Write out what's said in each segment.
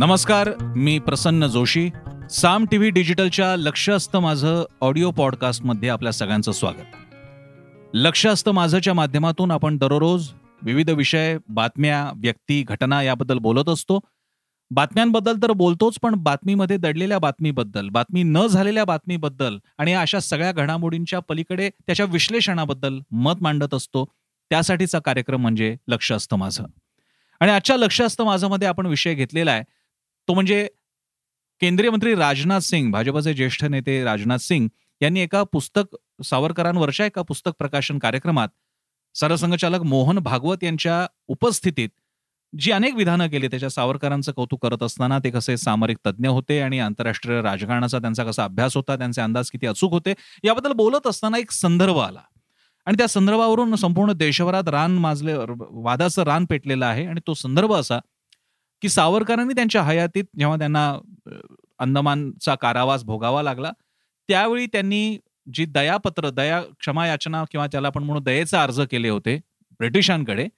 नमस्कार मी प्रसन्न Joshi. Saam T V डिजिटलच्या लक्ष असतं माझं ऑडिओ पॉडकास्टमध्ये आपल्या सगळ्यांचं स्वागत. लक्ष असतं माझंच्या माध्यमातून आपण दररोज विविध विषय बातम्या व्यक्ती घटना याबद्दल बोलत असतो. बातम्यांबद्दल तर बोलतोच पण बातमीमध्ये दडलेल्या बातमीबद्दल बातमी न झालेल्या बातमीबद्दल आणि अशा सगळ्या घडामोडींच्या पलीकडे त्याच्या विश्लेषणाबद्दल मत मांडत असतो. त्यासाठीचा कार्यक्रम म्हणजे लक्ष असतं माझं. आणि आजच्या लक्ष असतं माझं आपण विषय घेतलेला आहे. तो म्हणजे केंद्रीय मंत्री राजनाथ सिंग भाजपचे ज्येष्ठ नेते राजनाथ सिंग यांनी एका पुस्तक सावरकरांवरच्या एका पुस्तक प्रकाशन कार्यक्रमात सरसंघचालक मोहन भागवत यांच्या उपस्थितीत जी अनेक विधानं केली त्याच्या सावरकरांचं कौतुक करत असताना ते कसे सामरिक तज्ज्ञ होते आणि आंतरराष्ट्रीय राजकारणाचा त्यांचा कसा अभ्यास होता त्यांचे अंदाज किती अचूक होते याबद्दल बोलत असताना एक संदर्भ आला. आणि त्या संदर्भावरून संपूर्ण देशभरात रान माजले वादाचं रान पेटलेलं आहे आणि तो संदर्भ असा की सावरकरांनी त्यांच्या हयातीत जेव्हा त्यांना अंदमानचा कारावास भोगावा लागला त्यावेळी त्यांनी जी दयापत्र दया क्षमा याचना किंवा त्याला आपण म्हणून दयेचे अर्ज केले होते ब्रिटिशांकडे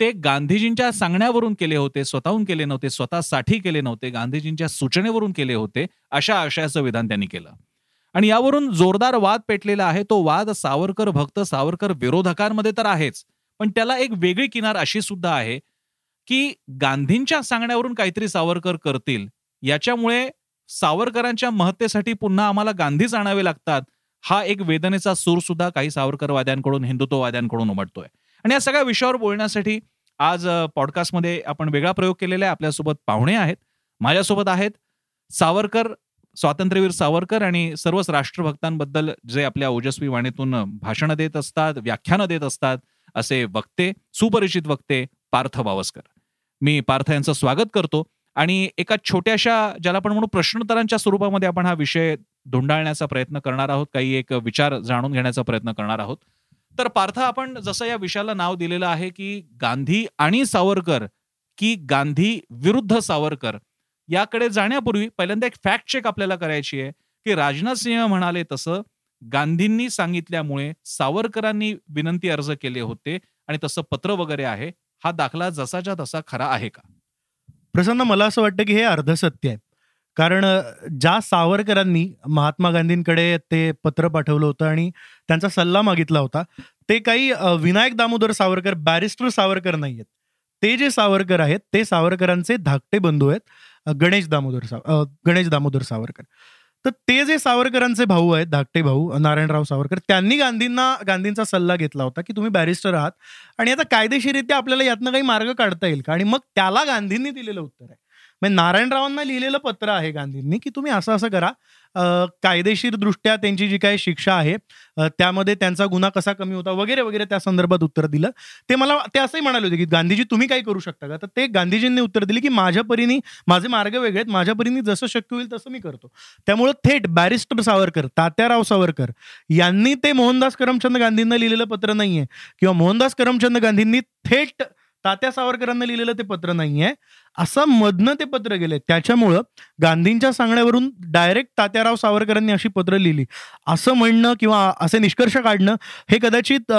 ते गांधीजींच्या सांगण्यावरून केले होते स्वतःहून केले नव्हते स्वतःसाठी केले नव्हते गांधीजींच्या सूचनेवरून केले होते अशा आशयाचं विधान त्यांनी केलं. आणि यावरून जोरदार वाद पेटलेला आहे तो वाद सावरकर भक्त सावरकर विरोधकांमध्ये तर आहेच पण त्याला एक वेगळी किनार अशी सुद्धा आहे की गांधींच्या सांगण्यावरून काहीतरी सावरकर करतील. याच्यामुळे सावरकरांच्या महत्तेसाठी पुन्हा आम्हाला गांधीच आणावे लागतात. हा एक वेदनेचा सूर सुद्धा काही सावरकरवाद्यांकडून हिंदुत्ववाद्यांकडून उमटतोय. आणि या सगळ्या विषयावर बोलण्यासाठी आज पॉडकास्टमध्ये आपण वेगळा प्रयोग केलेला आहे. आपल्यासोबत पाहुणे आहेत. माझ्यासोबत आहेत सावरकर स्वातंत्र्यवीर सावरकर आणि सर्वच राष्ट्रभक्तांबद्दल जे आपल्या ओजस्वी वाणीतून भाषणं देत असतात व्याख्यानं देत असतात असे वक्ते सुपरिचित वक्ते पार्थ बावस्कर मी पार्थ यांचं स्वागत करतो. आणि एका छोट्याशा ज्याला आपण म्हणू प्रश्नोत्तरांच्या स्वरूपामध्ये आपण हा विषय धुंडाळण्याचा प्रयत्न करणार आहोत काही एक विचार जाणून घेण्याचा प्रयत्न करणार आहोत. तर पार्थ आपण जसं या विषयाला नाव दिलेलं आहे की गांधी आणि सावरकर की गांधी विरुद्ध सावरकर याकडे जाण्यापूर्वी पहिल्यांदा एक फॅक्ट चेक आपल्याला करायची आहे की राजनाथ सिंह म्हणाले तसं गांधींनी सांगितल्यामुळे सावरकरांनी विनंती अर्ज केले होते आणि तसं पत्र वगैरे आहे. हा दाखला जसाच्या तसा खरा आहे का? प्रसन्न मला असं वाटतं की हे अर्धसत्य आहे. कारण ज्या सावरकरांनी महात्मा गांधींकडे ते पत्र पाठवलं होतं आणि त्यांचा सल्ला मागितला होता ते काही विनायक दामोदर सावरकर बॅरिस्टर सावरकर नाही आहेत ते जे सावरकर आहेत ते सावरकरांचे धाकटे बंधू आहेत गणेश दामोदर साव गणेश दामोदर सावरकर. तर ते जे सावरकरांचे भाऊ आहेत धाकटे भाऊ नारायणराव सावरकर त्यांनी गांधींना गांधींचा सल्ला घेतला होता की तुम्ही बॅरिस्टर आहात आणि आता कायदेशीरित्या आपल्याला यातनं काही मार्ग काढता येईल का? आणि मग त्याला गांधींनी दिलेलं उत्तर आहे. म्हणजे नारायणरावांना लिहिलेलं पत्र आहे गांधींनी की तुम्ही असं असं करा. कायदेशीर दृष्ट्या त्यांची जी काही शिक्षा आहे त्यामध्ये त्यांचा गुन्हा कसा कमी होता वगैरे वगैरे त्या संदर्भात उत्तर दिलं. ते मला ते असंही म्हणाले होते की गांधीजी तुम्ही काही करू शकता का? तर ते गांधीजींनी उत्तर दिले की माझ्या परीने माझे मार्ग वेगळे आहेत. माझ्या परीने जसं शक्य होईल तसं मी करतो. त्यामुळं थेट बॅरिस्टर सावरकर तात्याराव सावरकर यांनी ते मोहनदास करमचंद गांधींना लिहिलेलं पत्र नाहीये. किंवा मोहनदास करमचंद गांधींनी थेट तात्या सावरकरांना लिहिलेलं ते पत्र नाहीये. असं मधनं ते पत्र गेले त्याच्यामुळं गांधींच्या सांगण्यावरून डायरेक्ट तात्याराव सावरकरांनी अशी पत्र लिहिली. असं म्हणणं किंवा असे निष्कर्ष काढणं हे कदाचित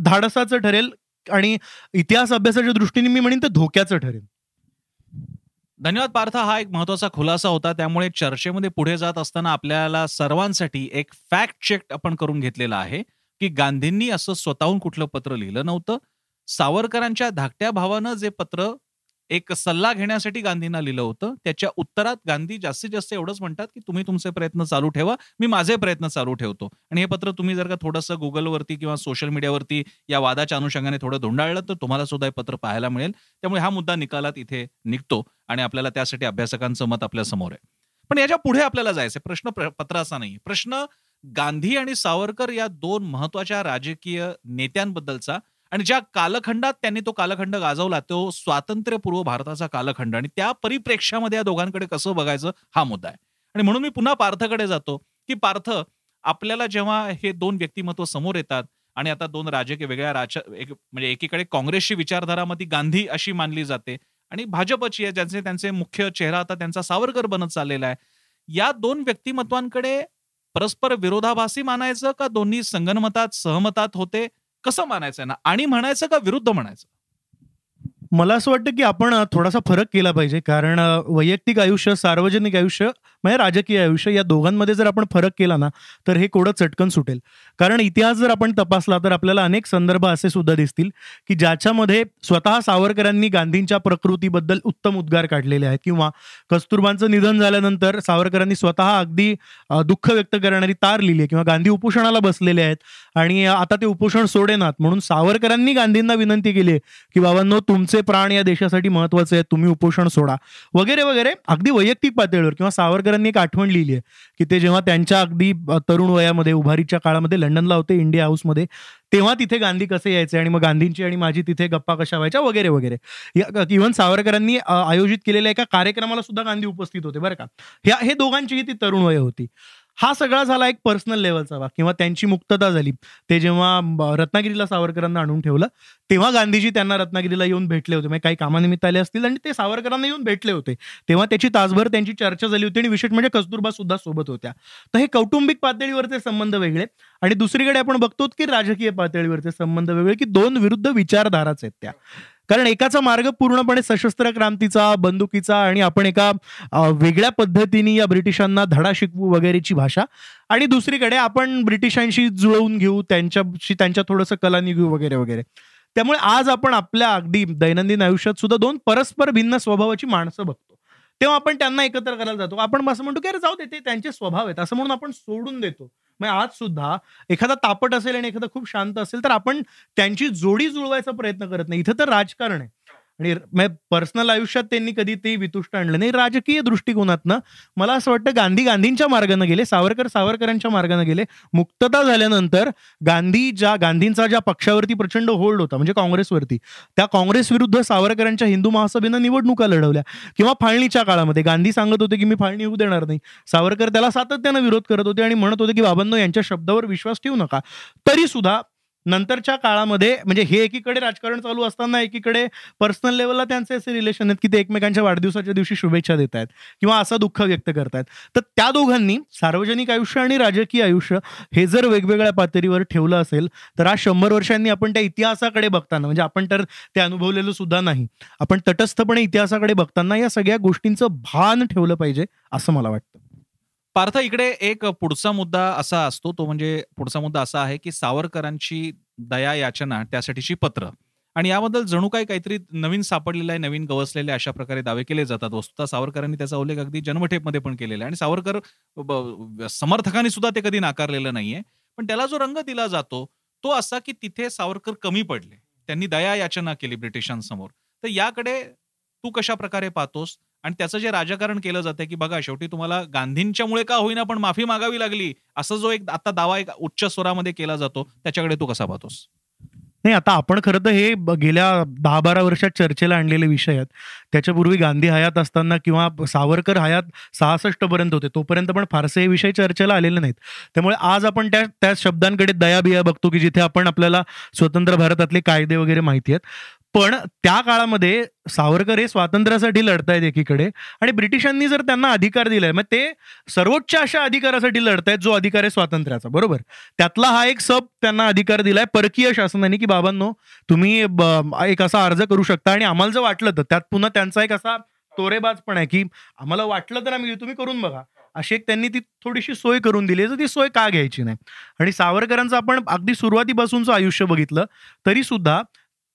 धाडसाचं ठरेल आणि इतिहास अभ्यासाच्या दृष्टीने मी म्हणेन ते धोक्याचं ठरेल. धन्यवाद पार्थ. हा एक महत्त्वाचा खुलासा होता. त्यामुळे चर्चेमध्ये पुढे जात असताना आपल्याला सर्वांसाठी एक फॅक्ट चेक आपण करून घेतलेला आहे की गांधींनी असं स्वतःहून कुठलं पत्र लिहिलं नव्हतं. सावरकरांच्या धाकट्या भावानं जे पत्र एक सल्ला घेण्यासाठी गांधींना लिहिलं होतं त्याच्या उत्तरात गांधी जास्तीत जास्त एवढंच म्हणतात की तुम्ही तुमचे प्रयत्न चालू ठेवा मी माझे प्रयत्न चालू ठेवतो. आणि हे पत्र तुम्ही जर का थोडंसं गुगलवरती किंवा सोशल मीडियावरती या वादाच्या अनुषंगाने थोडं धुंडाळलं तर तुम्हाला सुद्धा हे पत्र पाहायला मिळेल. त्यामुळे हा मुद्दा निकालात इथे निघतो आणि आपल्याला त्यासाठी अभ्यासकांचं मत आपल्यासमोर आहे. पण याच्यापुढे आपल्याला जायचं प्रश्न पत्र असा नाही प्रश्न गांधी आणि सावरकर या दोन महत्त्वाच्या राजकीय नेत्यांबद्दलचा आणि ज्या कालखंडात त्यांनी तो कालखंड गाजवला तो स्वातंत्र्यपूर्व भारताचा कालखंड. आणि त्या परिप्रेक्ष्यामध्ये या दोघांकडे कसं बघायचं हा मुद्दा आहे. आणि म्हणून मी पुन्हा पार्थकडे जातो की पार्थ आपल्याला जेव्हा हे दोन व्यक्तिमत्व समोर येतात आणि आता दोन राजकीय वेगळ्या राज एक म्हणजे एकीकडे काँग्रेसची विचारधारामध्ये गांधी अशी मानली जाते आणि भाजपची आहे ज्यांचे त्यांचे मुख्य चेहरा आता त्यांचा सावरकर बनत चाललेला आहे. या दोन व्यक्तिमत्वांकडे परस्पर विरोधाभासी मानायचं का दोन्ही संगनमतात सहमतात होते? कसं मानायचं ना आणि म्हणायचं का विरुद्ध म्हणायचं? मला असं वाटतं की आपण थोडासा फरक केला पाहिजे. कारण वैयक्तिक आयुष्य सार्वजनिक आयुष्य म्हणजे राजकीय आयुष्य या दोघांमध्ये जर आपण फरक केला ना तर हे कोडं चटकन सुटेल. कारण इतिहास जर आपण तपासला तर आपल्याला अनेक संदर्भ असे सुद्धा दिसतील की ज्याच्यामध्ये स्वतः सावरकरांनी गांधींच्या प्रकृतीबद्दल उत्तम उद्गार काढलेले आहेत किंवा कस्तुरबांचं निधन झाल्यानंतर सावरकरांनी स्वतः अगदी दुःख व्यक्त करणारी तार लिहिली किंवा गांधी उपोषणाला बसलेले आहेत आणि आता ते उपोषण सोडेनात म्हणून सावरकरांनी गांधींना विनंती केली की बाबांनो तुमचे प्राण या देशासाठी महत्त्वाचे आहेत तुम्ही उपोषण सोडा. वगैरे वगैरे अगदी वैयक्तिक पातळीवर किंवा सावरकर सावरकरांनी एक आठवण लिहिली आहे की ते जेव्हा त्यांच्या अगदी तरुण वयामध्ये उभारीच्या काळामध्ये लंडनला होते इंडिया हाऊसमध्ये तेव्हा तिथे गांधी कसे यायचे आणि मग गांधींची आणि माझी तिथे गप्पा कशा व्हायच्या वगैरे वगैरे. इव्हन सावरकरांनी आयोजित केलेल्या एका कार्यक्रमाला सुद्धा गांधी उपस्थित होते बरं का. ह्या हे दोघांचीही ती तरुण वय होती. हा सगळा झाला एक पर्सनल लेवलचा भाग किंवा त्यांची मुक्तता झाली. ते जेव्हा रत्नागिरीला सावरकरांना आणून ठेवलं तेव्हा गांधीजी त्यांना रत्नागिरीला येऊन भेटले होते. म्हणजे काही कामानिमित्त आले असतील आणि ते सावरकरांना येऊन भेटले होते. तेव्हा त्याची तासभर त्यांची चर्चा झाली होती आणि विशेष म्हणजे कस्तुरबा सुद्धा सोबत होत्या. तर हे कौटुंबिक पातळीवरचे संबंध वेगळे. आणि दुसरीकडे आपण बघतो की राजकीय पातळीवरचे संबंध वेगळे की दोन विरुद्ध विचारधाराच आहेत त्या. कारण एकाचा मार्ग पूर्णपणे सशस्त्र क्रांतीचा बंदुकीचा आणि आपण एका वेगळ्या पद्धतीने या ब्रिटिशांना धडा शिकवू वगैरेची भाषा. आणि दुसरीकडे आपण ब्रिटिशांशी जुळवून घेऊ त्यांच्याशी त्यांच्या थोडंसं कलानी घेऊ वगैरे वगैरे. त्यामुळे आज आपण आपल्या अगदी दैनंदिन आयुष्यात सुद्धा दोन परस्पर भिन्न स्वभावाची माणसं बघतो. तेव्हा आपण त्यांना एकत्र करायला जातो. आपण असं म्हणतो की अरे जाऊ दे ते त्यांचे स्वभाव आहेत. असं म्हणून आपण सोडून देतो. म्हणजे आज सुद्धा एखादा तापट असेल आणि एखादा खूप शांत असेल तर आपण त्यांची जोडी जुळवायचा प्रयत्न करत नाही. इथं तर राजकारण आहे. आणि पर्सनल आयुष्यात त्यांनी कधी ते वितुष्ट आणलं नाही. राजकीय दृष्टिकोनातनं मला असं वाटतं गांधी गांधींच्या मार्गाने गेले सावरकर सावरकरांच्या मार्गाने गेले. मुक्तता झाल्यानंतर गांधी ज्या गांधींचा ज्या पक्षावरती प्रचंड होल्ड होता म्हणजे काँग्रेसवरती त्या काँग्रेस विरुद्ध सावरकरांच्या हिंदू महासभेनं निवडणुका लढवल्या. किंवा फाळणीच्या काळामध्ये गांधी सांगत होते की मी फाळणी होऊ देणार नाही. सावरकर त्याला सातत्यानं विरोध करत होते आणि म्हणत होते की बाबांनो यांच्या शब्दावर विश्वास ठेवू नका. तरी सुद्धा नंतरच्या काळामध्ये म्हणजे हे एकीकडे राजकारण चालू असताना एकीकडे पर्सनल लेवलला त्यांचे असे रिलेशन आहेत की ते एकमेकांच्या वाढदिवसाच्या दिवशी शुभेच्छा देत आहेत किंवा असं दुःख व्यक्त करतायत तर त्या दोघांनी सार्वजनिक आयुष्य आणि राजकीय आयुष्य हे जर वेगवेगळ्या पातळीवर ठेवलं असेल तर आज शंभर वर्षांनी आपण त्या इतिहासाकडे बघताना म्हणजे आपण तर ते अनुभवलेलं सुद्धा नाही आपण तटस्थपणे इतिहासाकडे बघताना या सगळ्या गोष्टींचं भान ठेवलं पाहिजे असं मला वाटतं. पार्थ इकडे एक पुढचा मुद्दा असा असतो तो म्हणजे पुढचा मुद्दा असा आहे की सावरकरांची दया याचना त्यासाठीची पत्र. आणि याबद्दल जणू काय काहीतरी नवीन सापडलेलं आहे नवीन गवसलेले अशा प्रकारे दावे केले जातात. वस्तुतः सावरकरांनी त्याचा उल्लेख अगदी जन्मठेपमध्ये पण केलेला आहे. आणि सावरकर समर्थकांनी सुद्धा ते कधी नाकारलेलं नाहीये. पण त्याला जो रंग दिला जातो तो असा की तिथे सावरकर कमी पडले. त्यांनी दया याचना केली ब्रिटिशांसमोर. तर याकडे तू कशा प्रकारे पाहतोस? आणि त्याचं जे राजकारण केलं जातं की बघा शेवटी तुम्हाला गांधींच्यामुळे का होईना पण माफी मागावी लागली? असं जो एक आता दावा एक उच्च स्वरामध्ये केला जातो त्याच्याकडे तू कसा पाहतोस? नाही आता आपण खरं तर हे गेल्या दहा बारा वर्षात चर्चेला आणलेले विषय आहेत. त्याच्यापूर्वी गांधी हयात असताना किंवा सावरकर हयात सहासष्ट पर्यंत होते. तोपर्यंत पण फारसे हे विषय चर्चेला आलेले नाहीत. त्यामुळे आज आपण त्या त्या शब्दांकडे दयाबिया बघतो की जिथे आपण आपल्याला स्वतंत्र भारतातले कायदे वगैरे माहिती आहेत. पण त्या काळामध्ये सावरकर हे स्वातंत्र्यासाठी लढतायत एकीकडे आणि ब्रिटिशांनी जर त्यांना अधिकार दिलाय मग ते सर्वोच्च अशा अधिकारासाठी लढतायत जो अधिकार आहे स्वातंत्र्याचा बरोबर? त्यातला हा एक सब त्यांना अधिकार दिलाय परकीय शासनाने की बाबांनो तुम्ही एक असा अर्ज करू शकता आणि आम्हाला जर वाटलं तर त्यात पुन्हा त्यांचा एक असा तोरेबाज पण आहे की आम्हाला वाटलं तर आम्ही तुम्ही करून बघा. अशी एक त्यांनी ती थोडीशी सोय करून दिली तर ती सोय का घ्यायची नाही? आणि सावरकरांचं आपण अगदी सुरुवातीपासूनचं आयुष्य बघितलं तरी सुद्धा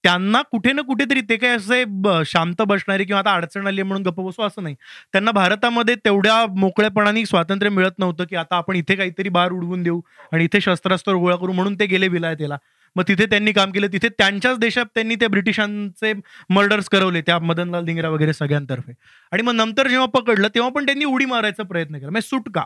त्यांना कुठे ना कुठेतरी ते काय असे शांत बसणारे किंवा आता अडचण आली म्हणून गप्प बसू असं नाही. त्यांना भारतामध्ये तेवढ्या मोकळेपणाने स्वातंत्र्य मिळत नव्हतं की आता आपण इथे काहीतरी बाहेर उडवून देऊ आणि इथे शस्त्रास्त्र गोळा करू म्हणून ते गेले विलायतेला. मग तिथे त्यांनी काम केलं तिथे त्यांच्याच देशात त्यांनी त्या ब्रिटिशांचे मर्डर्स करवले त्या मदनलाल धिंगरा वगैरे सगळ्यांतर्फे. आणि मग नंतर जेव्हा पकडलं तेव्हा पण त्यांनी उडी मारायचा प्रयत्न केला. म्हणजे सुटका.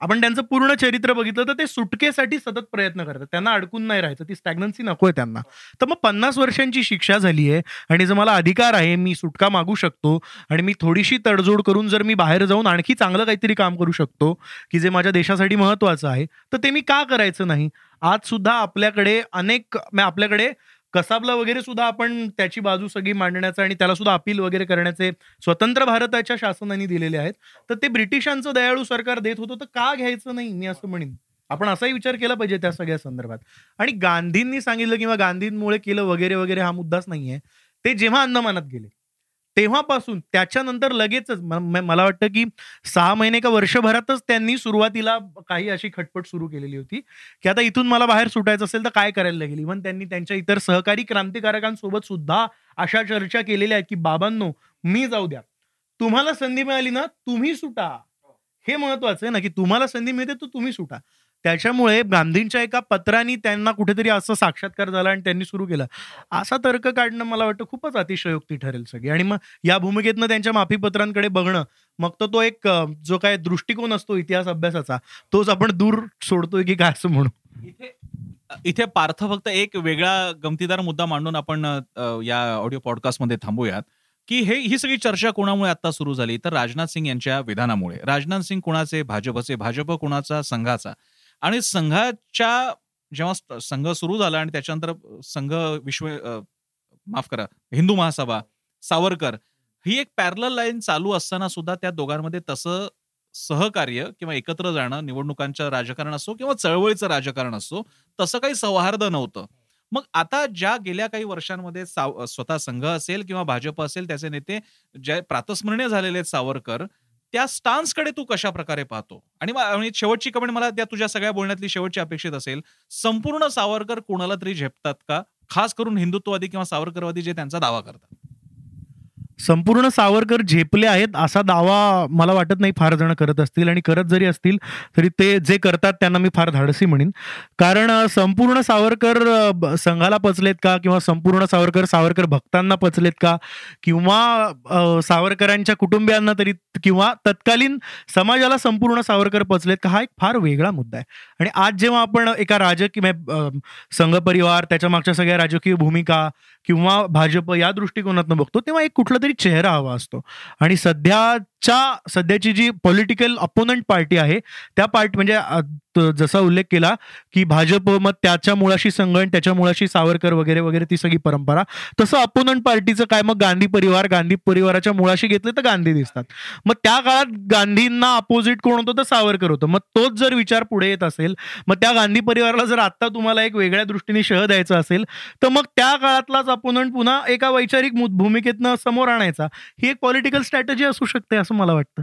आपण त्यांचं पूर्ण चरित्र बघितलं तर ते सुटकेसाठी सतत प्रयत्न करतात. त्यांना अडकून नाही राहायचं. ती स्टॅग्नन्सी नकोय त्यांना. तर मग पन्नास वर्षांची शिक्षा झाली आहे आणि जर मला अधिकार आहे मी सुटका मागू शकतो आणि मी थोडीशी तडजोड करून जर मी बाहेर जाऊन आणखी चांगलं काहीतरी काम करू शकतो की जे माझ्या देशासाठी महत्वाचं आहे तर ते मी का करायचं नाही? आज सुद्धा आपल्याकडे अनेक आपल्याकडे कसाबला वगैरे सुद्धा आपण त्याची बाजू सगळी मांडण्याचा आणि त्याला सुद्धा अपील वगैरे करण्याचे स्वतंत्र भारताच्या शासनाने दिलेले आहेत. तर ते ब्रिटिशांचं दयाळू सरकार देत होतं तर का घ्यायचं नाही? मी असं म्हणेन. आपण असाही विचार केला पाहिजे त्या सगळ्या संदर्भात. आणि गांधींनी सांगितलं किंवा गांधींमुळे केलं वगैरे वगैरे हा मुद्दाच नाहीये. ते जेव्हा अंदमानात गेले तेव्हापासून त्याच्यानंतर लगेचच मला वाटतं की सहा महिने का वर्षभरातच त्यांनी सुरुवातीला काही अशी खटपट सुरू केलेली होती की आता इथून मला बाहेर सुटायचं असेल तर काय करायला लागेल? इव्हन त्यांनी त्यांच्या इतर सहकारी क्रांतिकारकांसोबत सुद्धा अशा चर्चा केलेल्या आहेत की बाबांनो मी जाऊ द्या. तुम्हाला संधी मिळाली ना तुम्ही सुटा. हे महत्वाचं आहे ना की तुम्हाला संधी मिळते तर तुम्ही सुटा. त्याच्यामुळे गांधींच्या एका पत्राने त्यांना कुठेतरी असं साक्षात्कार झाला आणि त्यांनी सुरू केला. असा तर्क काढणं मला वाटतं खूपच अतिशयोक्ती ठरेल सगळी. आणि मग या भूमिकेतनं त्यांच्या माफीपत्रांकडे बघणं मग तो तो एक जो काय दृष्टिकोन असतो इतिहास अभ्यासाचा तोच आपण दूर सोडतोय की काय असं म्हणू? इथे इथे पार्थ फक्त एक वेगळा गमतीदार मुद्दा मांडून आपण या ऑडिओ पॉडकास्टमध्ये थांबूयात की हे ही सगळी चर्चा कोणामुळे आता सुरू झाली? तर राजनाथ सिंग यांच्या विधानामुळे. राजनाथ सिंग कुणाचे? भाजपचे. भाजप कुणाचा? संघाचा. आणि संघाच्या जेव्हा संघ सुरू झाला आणि त्याच्यानंतर संघ विश्व माफ करा हिंदू महासभा सावरकर ही एक पॅरल लाईन चालू असताना सुद्धा त्या दोघांमध्ये तसं सहकार्य किंवा एकत्र जाणं निवडणुकांचं राजकारण असो किंवा चळवळीचं राजकारण असो तसं काही सौहार्द नव्हतं. मग आता ज्या गेल्या काही वर्षांमध्ये स्वतः संघ असेल किंवा भाजप असेल त्याचे नेते जे प्रातस्मरणीय झालेले आहेत सावरकर त्या स्टान्सकडे तू कशा प्रकारे पाहतो? आणि शेवटची कमेंट मला त्या तुझ्या सगळ्या बोलण्यातली शेवटची अपेक्षित असेल संपूर्ण सावरकर कोणाला तरी झेपतात का? खास करून हिंदुत्ववादी किंवा सावरकरवादी जे त्यांचा दावा करतात. संपूर्ण सावरकर झेपले आहेत असा दावा मला वाटत नाही फार जण करत असतील आणि करत जरी असतील तरी ते जे करतात त्यांना मी फार धाडसी म्हणेन. कारण संपूर्ण सावरकर संघाला पचलेत का किंवा संपूर्ण सावरकर सावरकर भक्तांना पचलेत का? किंवा सावरकरांच्या कुटुंबियांना तरी किंवा तत्कालीन समाजाला संपूर्ण सावरकर पचलेत का? हा एक फार वेगळा मुद्दा आहे. आणि आज जेव्हा आपण एका राजकीय संघ परिवार त्याच्या मागच्या सगळ्या राजकीय भूमिका किंवा भाजप या दृष्टिकोनातून बघतो तेव्हा एक कुठलं काहीतरी चेहरा हवा असतो. आणि सध्या च्या सध्याची जी पॉलिटिकल अपोनंट पार्टी आहे त्या पार्टी म्हणजे जसा उल्लेख केला की भाजप मग त्याच्या मुळाशी संगण त्याच्या मुळाशी सावरकर वगैरे वगैरे ती सगळी परंपरा. तसं अपोनंट पार्टीचं काय मग गांधी परिवार गांधी परिवाराच्या मुळाशी घेतले तर गांधी दिसतात. मग त्या काळात गांधींना अपोजिट कोण होतं तर सावरकर होतं. मग तोच जर विचार पुढे येत असेल मग त्या गांधी परिवाराला जर आत्ता तुम्हाला एक वेगळ्या दृष्टीने शह द्यायचा असेल तर मग त्या काळातलाच अपोनंट पुन्हा एका वैचारिक भूमिकेतनं समोर आणायचा. ही एक पॉलिटिकल स्ट्रॅटेजी असू शकते असं मला वाटतं.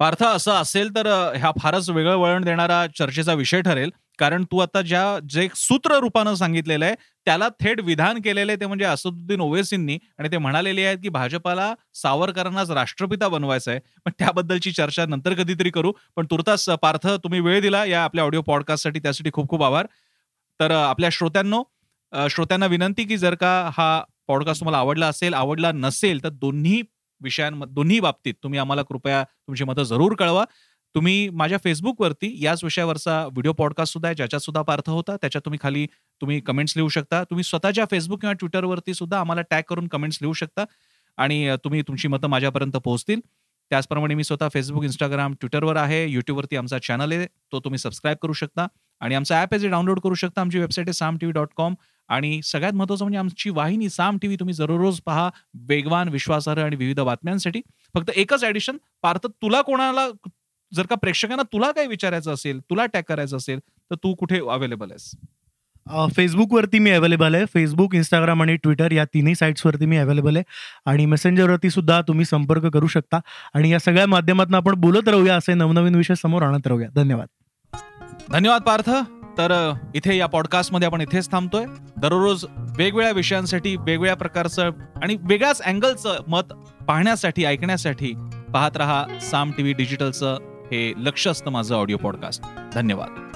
पार्थ असं असेल तर ह्या फारच वेगळं वळण देणारा चर्चेचा विषय ठरेल. कारण तू आता ज्या जे सूत्र रूपानं सांगितलेलं आहे त्याला थेट विधान केलेलं आहे ते म्हणजे असदुद्दीन ओवेसींनी. आणि ते म्हणालेले आहेत की भाजपाला सावरकरांनाच राष्ट्रपिता बनवायचं आहे. पण त्याबद्दलची चर्चा नंतर कधीतरी करू. पण तुर्तास पार्थ तुम्ही वेळ दिला या आपल्या ऑडिओ पॉडकास्टसाठी. त्यासाठी खूप खूप आभार. तर आपल्या श्रोत्यांनो श्रोत्यांना विनंती की जर का हा पॉडकास्ट तुम्हाला आवडला असेल आवडला नसेल तर दोन्ही विषयां दोन्ही बाबतीत तुम्ही आम्हाला कृपया तुमची मतं जरूर कळवा. तुम्ही माझ्या फेसबुकवरती याच विषयावरचा व्हिडिओ पॉडकास्ट सुद्धा आहे ज्याच्यात सुद्धा पार्थ होता. त्याच्यात तुम्ही खाली तुम्ही कमेंट्स लिहू शकता. तुम्ही स्वतःच्या फेसबुक किंवा ट्विटरवरती सुद्धा आम्हाला टॅग करून कमेंट्स लिहू शकता. आणि तुम्ही तुमची मतं माझ्यापर्यंत पोहोचतील. त्याचप्रमाणे मी स्वतः फेसबुक इंस्टाग्राम ट्विटरवर आहे. युट्यूबवरती आमचा चॅनल आहे. तो तुम्ही सबस्क्राईब करू शकता. आणि आमचा ॲप आहे जे डाउनलोड करू शकता. आमची वेबसाईट आहे Saam T V dot com. आणि सगळ्यात महत्त्वाचं म्हणजे आमची वाहिनी साम टी व्ही तुम्ही जरूर पहा वेगवान विश्वासार्ह आणि विविध बातम्यांसाठी. फक्त एकच ॲडिशन पार्थ तुला कोणाला जर का प्रेक्षकांना तुला काही विचारायचं असेल तुला टॅग करायचं असेल तर तू कुठे अवेलेबल आहेस? फेसबुकवरती मी अवेलेबल आहे. फेसबुक इंस्टाग्राम आणि ट्विटर या तिन्ही साईट्सवरती मी अवेलेबल आहे. आणि मेसेंजरवरती सुद्धा तुम्ही संपर्क करू शकता. आणि या सगळ्या माध्यमातून आपण बोलत राहूया असे नवनवीन विषय समोर आणत राहूया. धन्यवाद. धन्यवाद पार्थ. तर इथे या पॉडकास्टमध्ये आपण इथेच थांबतोय. दररोज वेगवेगळ्या विषयांसाठी वेगवेगळ्या प्रकारचं आणि वेगळ्याच अँगलचं मत पाहण्यासाठी ऐकण्यासाठी पाहत रहा साम टी व्ही डिजिटलचं हे लक्ष असतं माझं ऑडिओ पॉडकास्ट धन्यवाद.